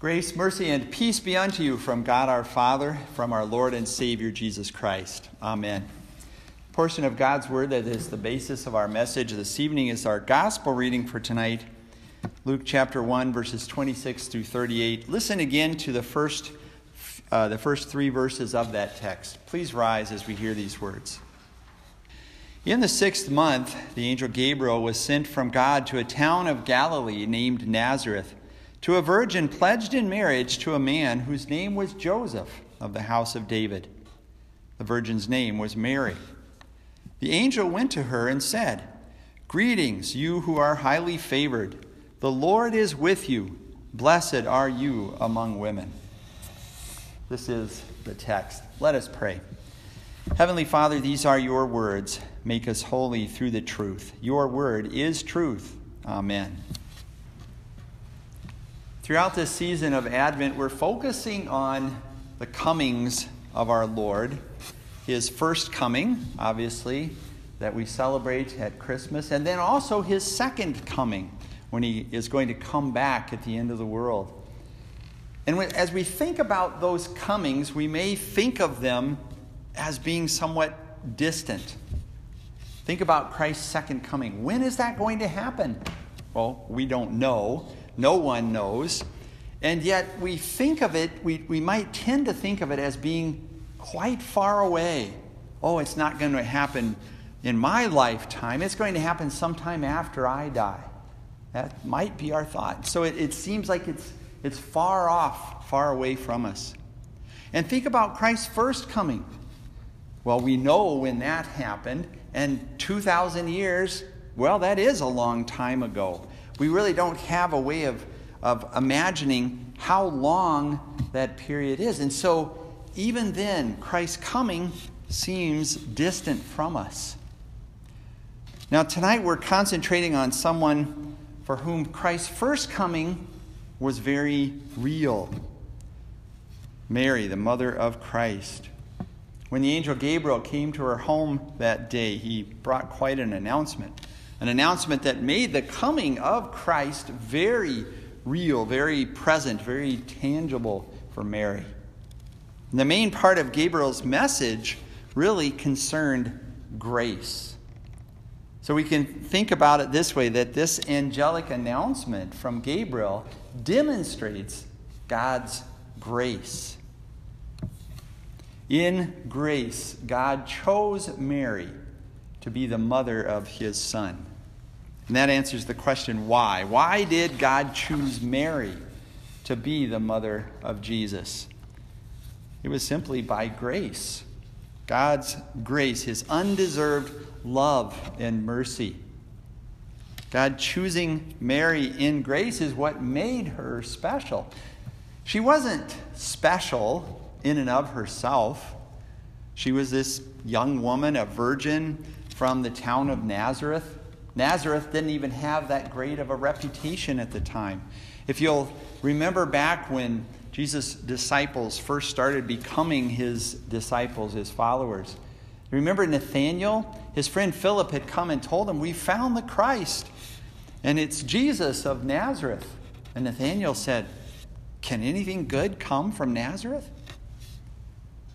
Grace, mercy, and peace be unto you from God our Father, from our Lord and Savior Jesus Christ. Amen. A portion of God's Word that is the basis of our message this evening is our gospel reading for tonight, Luke chapter 1, verses 26 through 38. Listen again to the first, uh, the first three verses of that text. Please rise as we hear these words. In the sixth month, the angel Gabriel was sent from God to a town of Galilee named Nazareth to a virgin pledged in marriage to a man whose name was Joseph of the house of David. The virgin's name was Mary. The angel went to her and said, Greetings, you who are highly favored. The Lord is with you. Blessed are you among women. This is the text. Let us pray. Heavenly Father, these are your words. Make us holy through the truth. Your word is truth. Amen. Throughout this season of Advent, we're focusing on the comings of our Lord. His first coming, obviously, that we celebrate at Christmas, and then also his second coming when he is going to come back at the end of the world. And when, as we think about those comings, we may think of them as being somewhat distant. Think about Christ's second coming. When is that going to happen? Well, we don't know. No one knows. And yet we think of it, we, we might tend to think of it as being quite far away. Oh, it's not going to happen in my lifetime. It's going to happen sometime after I die. That might be our thought. So it, it seems like it's, it's far off, far away from us. And think about Christ's first coming. Well, we know when that happened, and 2,000 years, well, that is a long time ago we really don't have a way of, of imagining how long that period is. And so, even then, Christ's coming seems distant from us. Now, tonight we're concentrating on someone for whom Christ's first coming was very real Mary, the mother of Christ. When the angel Gabriel came to her home that day, he brought quite an announcement an announcement that made the coming of Christ very real, very present, very tangible for Mary. And the main part of Gabriel's message really concerned grace. So we can think about it this way that this angelic announcement from Gabriel demonstrates God's grace. In grace, God chose Mary to be the mother of his son. And that answers the question why? Why did God choose Mary to be the mother of Jesus? It was simply by grace. God's grace, his undeserved love and mercy. God choosing Mary in grace is what made her special. She wasn't special in and of herself. She was this young woman, a virgin from the town of Nazareth. Nazareth didn't even have that great of a reputation at the time. If you'll remember back when Jesus' disciples first started becoming his disciples, his followers, remember Nathanael? His friend Philip had come and told him, We found the Christ, and it's Jesus of Nazareth. And Nathanael said, Can anything good come from Nazareth?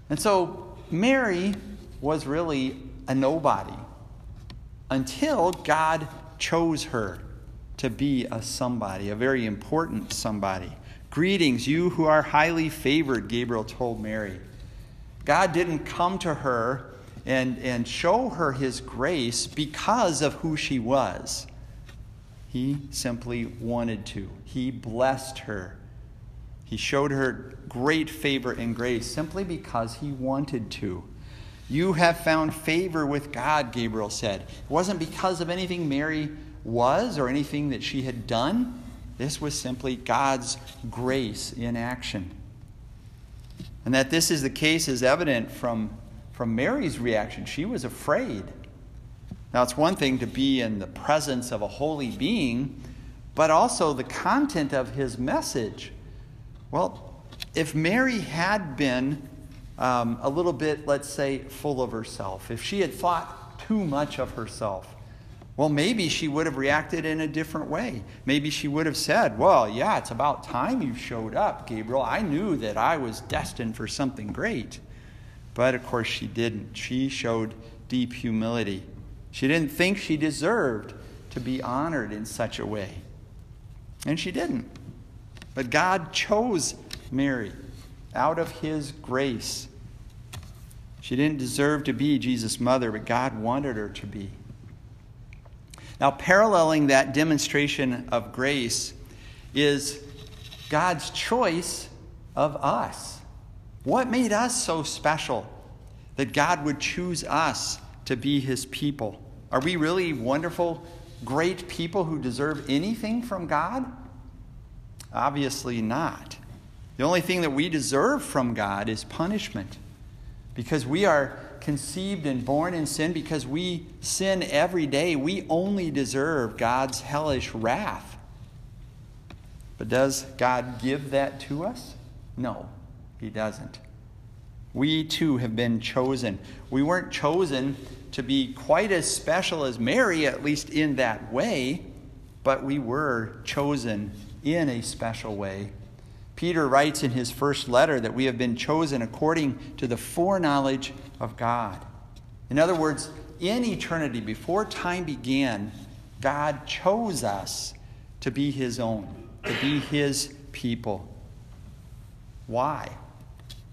And so Mary was really a nobody until God chose her to be a somebody, a very important somebody. Greetings, you who are highly favored, Gabriel told Mary. God didn't come to her and, and show her his grace because of who she was. He simply wanted to. He blessed her. He showed her great favor and grace simply because he wanted to. You have found favor with God, Gabriel said. It wasn't because of anything Mary was or anything that she had done. This was simply God's grace in action. And that this is the case is evident from, from Mary's reaction. She was afraid. Now, it's one thing to be in the presence of a holy being, but also the content of his message. Well, if Mary had been um, a little bit, let's say, full of herself, if she had thought too much of herself, Well, maybe she would have reacted in a different way. Maybe she would have said, Well, yeah, it's about time you showed up, Gabriel. I knew that I was destined for something great. But of course, she didn't. She showed deep humility. She didn't think she deserved to be honored in such a way. And she didn't. But God chose Mary out of his grace. She didn't deserve to be Jesus' mother, but God wanted her to be. Now, paralleling that demonstration of grace is God's choice of us. What made us so special that God would choose us to be his people? Are we really wonderful, great people who deserve anything from God? Obviously not. The only thing that we deserve from God is punishment because we are conceived and born in sin because we sin every day. We only deserve God's hellish wrath. But does God give that to us? No, He doesn't. We too have been chosen. We weren't chosen to be quite as special as Mary, at least in that way, but we were chosen in a special way Peter writes in his first letter that we have been chosen according to the foreknowledge of God. In other words, in eternity, before time began, God chose us to be his own, to be his people. Why?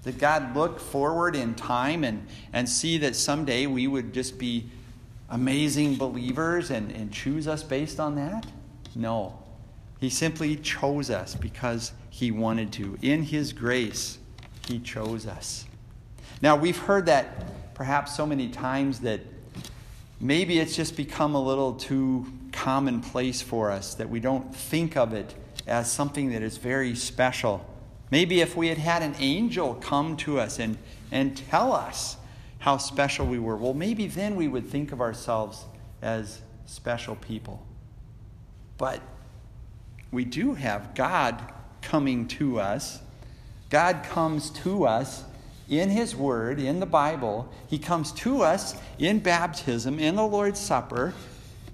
Did God look forward in time and, and see that someday we would just be amazing believers and, and choose us based on that? No. He simply chose us because he wanted to. In His grace, He chose us. Now, we've heard that perhaps so many times that maybe it's just become a little too commonplace for us that we don't think of it as something that is very special. Maybe if we had had an angel come to us and, and tell us how special we were, well, maybe then we would think of ourselves as special people. But we do have God coming to us. God comes to us in His Word, in the Bible. He comes to us in baptism, in the Lord's Supper.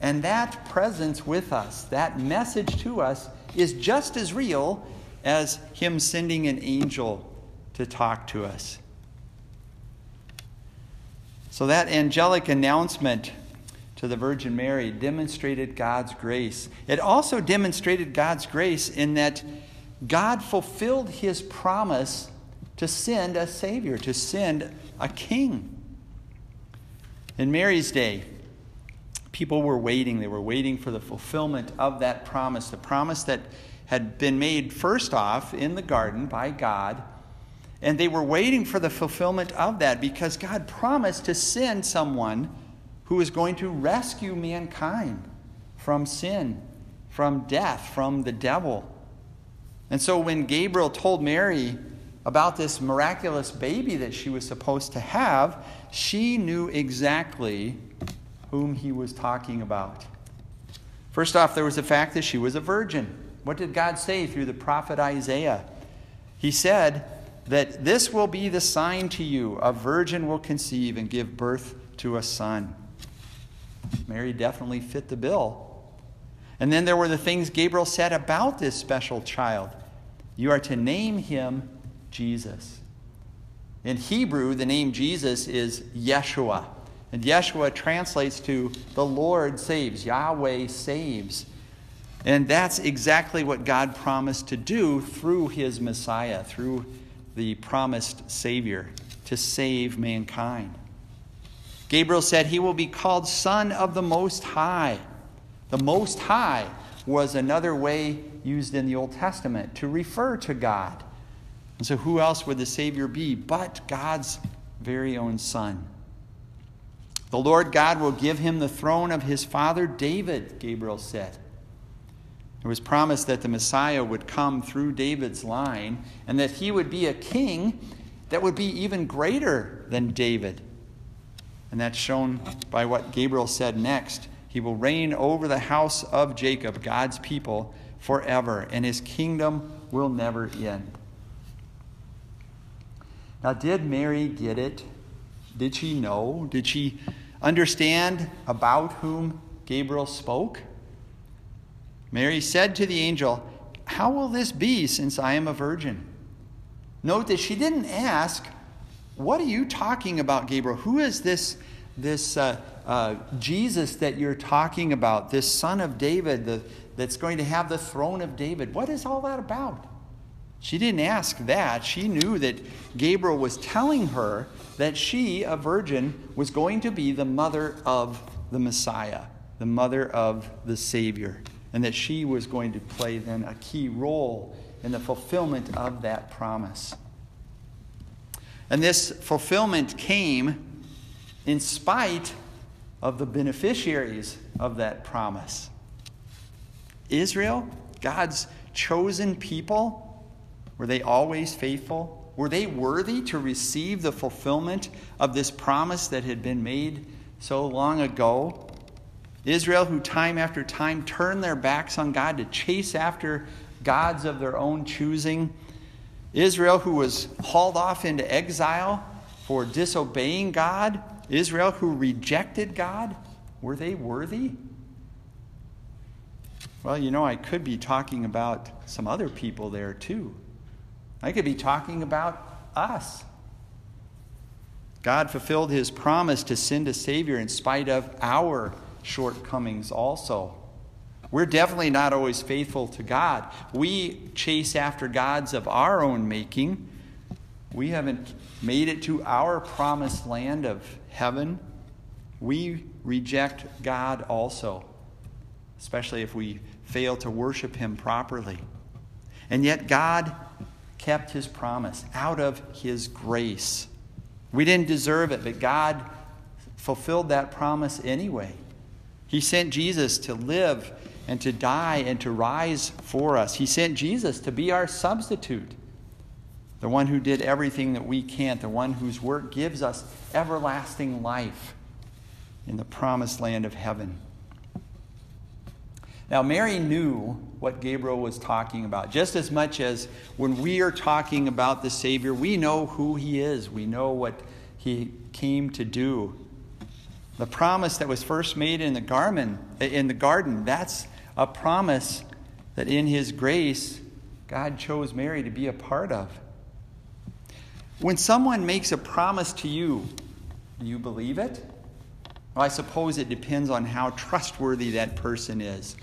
And that presence with us, that message to us, is just as real as Him sending an angel to talk to us. So, that angelic announcement to the Virgin Mary demonstrated God's grace. It also demonstrated God's grace in that God fulfilled his promise to send a Savior, to send a king. In Mary's day, people were waiting. They were waiting for the fulfillment of that promise, the promise that had been made first off in the garden by God. And they were waiting for the fulfillment of that because God promised to send someone who was going to rescue mankind from sin, from death, from the devil. And so when Gabriel told Mary about this miraculous baby that she was supposed to have, she knew exactly whom he was talking about. First off, there was the fact that she was a virgin. What did God say through the prophet Isaiah? He said that this will be the sign to you a virgin will conceive and give birth to a son. Mary definitely fit the bill. And then there were the things Gabriel said about this special child. You are to name him Jesus. In Hebrew, the name Jesus is Yeshua. And Yeshua translates to the Lord saves, Yahweh saves. And that's exactly what God promised to do through his Messiah, through the promised Savior, to save mankind. Gabriel said he will be called Son of the Most High. The Most High was another way used in the Old Testament to refer to God. And so, who else would the Savior be but God's very own Son? The Lord God will give him the throne of his father David, Gabriel said. It was promised that the Messiah would come through David's line and that he would be a king that would be even greater than David. And that's shown by what Gabriel said next. He will reign over the house of Jacob, God's people, forever, and his kingdom will never end. Now, did Mary get it? Did she know? Did she understand about whom Gabriel spoke? Mary said to the angel, How will this be since I am a virgin? Note that she didn't ask, What are you talking about, Gabriel? Who is this, this uh, uh, Jesus that you're talking about, this son of David the, that's going to have the throne of David? What is all that about? She didn't ask that. She knew that Gabriel was telling her that she, a virgin, was going to be the mother of the Messiah, the mother of the Savior, and that she was going to play then a key role in the fulfillment of that promise. And this fulfillment came in spite of the beneficiaries of that promise. Israel, God's chosen people, were they always faithful? Were they worthy to receive the fulfillment of this promise that had been made so long ago? Israel, who time after time turned their backs on God to chase after gods of their own choosing. Israel, who was hauled off into exile for disobeying God. Israel, who rejected God. Were they worthy? Well, you know, I could be talking about some other people there too. I could be talking about us. God fulfilled his promise to send a Savior in spite of our shortcomings also. We're definitely not always faithful to God. We chase after gods of our own making. We haven't made it to our promised land of heaven. We reject God also, especially if we fail to worship Him properly. And yet, God kept His promise out of His grace. We didn't deserve it, but God fulfilled that promise anyway. He sent Jesus to live and to die and to rise for us. He sent Jesus to be our substitute, the one who did everything that we can't, the one whose work gives us everlasting life in the promised land of heaven. Now, Mary knew what Gabriel was talking about, just as much as when we are talking about the Savior, we know who he is, we know what he came to do. The promise that was first made in the garden, in the garden, that's a promise that in his grace God chose Mary to be a part of. When someone makes a promise to you, do you believe it? Well, I suppose it depends on how trustworthy that person is.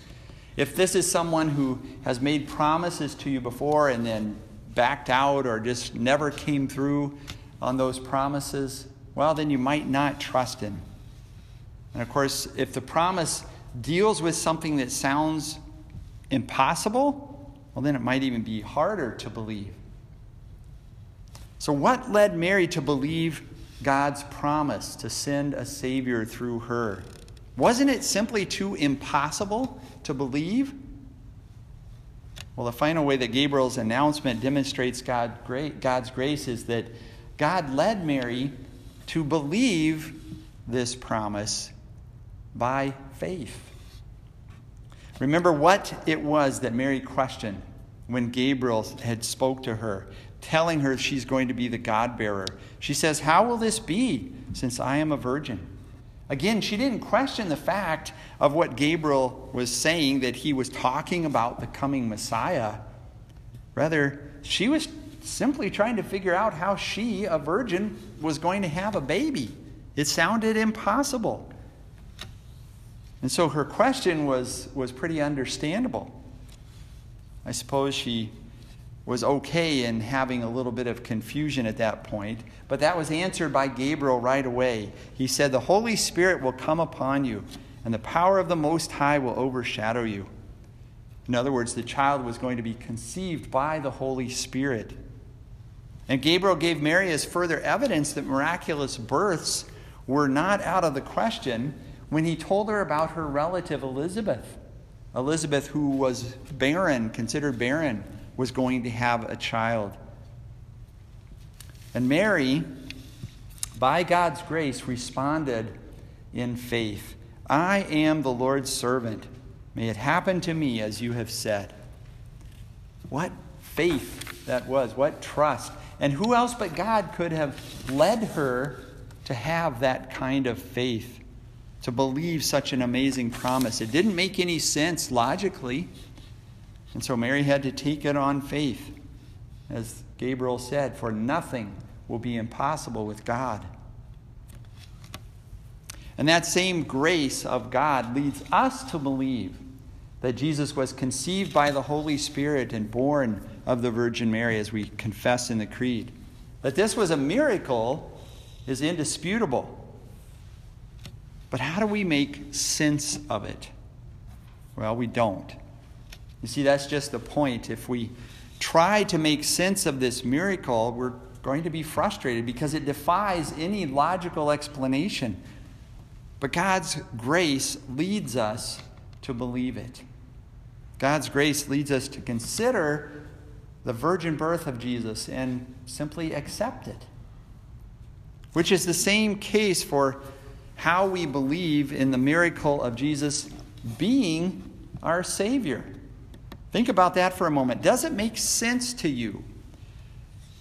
If this is someone who has made promises to you before and then backed out or just never came through on those promises, well, then you might not trust him. And of course, if the promise deals with something that sounds impossible, well, then it might even be harder to believe. So, what led Mary to believe God's promise to send a Savior through her? Wasn't it simply too impossible to believe? Well, the final way that Gabriel's announcement demonstrates God, God's grace is that God led Mary to believe this promise by faith. Remember what it was that Mary questioned when Gabriel had spoke to her, telling her she's going to be the God bearer. She says, "How will this be since I am a virgin?" Again, she didn't question the fact of what Gabriel was saying that he was talking about the coming Messiah. Rather, she was simply trying to figure out how she, a virgin, was going to have a baby. It sounded impossible. And so her question was, was pretty understandable. I suppose she was okay in having a little bit of confusion at that point, but that was answered by Gabriel right away. He said, The Holy Spirit will come upon you, and the power of the Most High will overshadow you. In other words, the child was going to be conceived by the Holy Spirit. And Gabriel gave Mary as further evidence that miraculous births were not out of the question when he told her about her relative Elizabeth. Elizabeth, who was barren, considered barren, was going to have a child. And Mary, by God's grace, responded in faith I am the Lord's servant. May it happen to me as you have said. What faith that was, what trust. And who else but God could have led her to have that kind of faith? to believe such an amazing promise. It didn't make any sense logically. And so Mary had to take it on faith. As Gabriel said, for nothing will be impossible with God. And that same grace of God leads us to believe that Jesus was conceived by the Holy Spirit and born of the Virgin Mary, as we confess in the Creed. That this was a miracle is indisputable. But how do we make sense of it? Well, we don't. You see, that's just the point. If we try to make sense of this miracle, we're going to be frustrated because it defies any logical explanation. But God's grace leads us to believe it. God's grace leads us to consider the virgin birth of Jesus and simply accept it. Which is the same case for how we believe in the miracle of Jesus being our Savior. Think about that for a moment. Does it make sense to you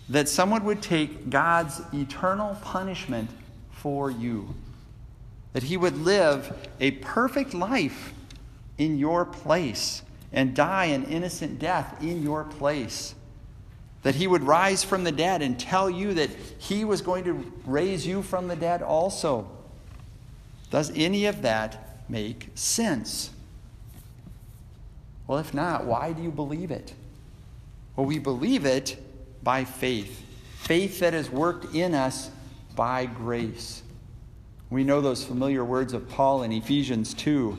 that someone would take God's eternal punishment for you? That he would live a perfect life in your place and die an innocent death in your place. That he would rise from the dead and tell you that he was going to raise you from the dead also. Does any of that make sense? Well, if not, why do you believe it? Well, we believe it by faith faith that is worked in us by grace. We know those familiar words of Paul in Ephesians 2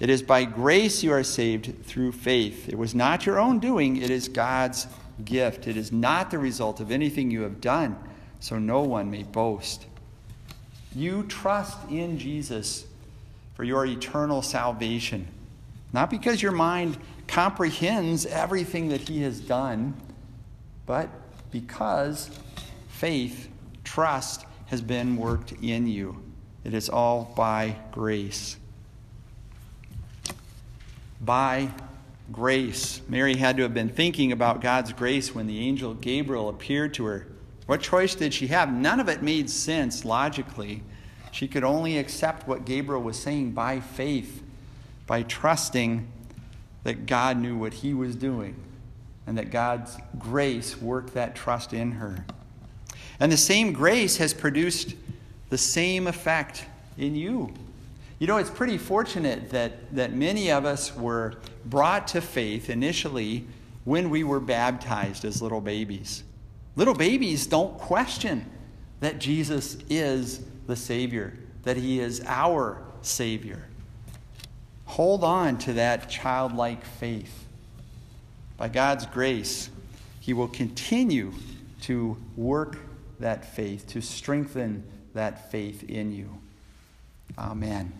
it is by grace you are saved through faith. It was not your own doing, it is God's gift. It is not the result of anything you have done, so no one may boast. You trust in Jesus for your eternal salvation, not because your mind comprehends everything that he has done, but because faith, trust has been worked in you. It is all by grace by grace. Mary had to have been thinking about God's grace when the angel Gabriel appeared to her. What choice did she have? None of it made sense logically. She could only accept what Gabriel was saying by faith, by trusting that God knew what he was doing and that God's grace worked that trust in her. And the same grace has produced the same effect in you. You know, it's pretty fortunate that, that many of us were brought to faith initially when we were baptized as little babies. Little babies don't question that Jesus is the Savior, that He is our Savior. Hold on to that childlike faith. By God's grace, He will continue to work that faith, to strengthen that faith in you. Amen.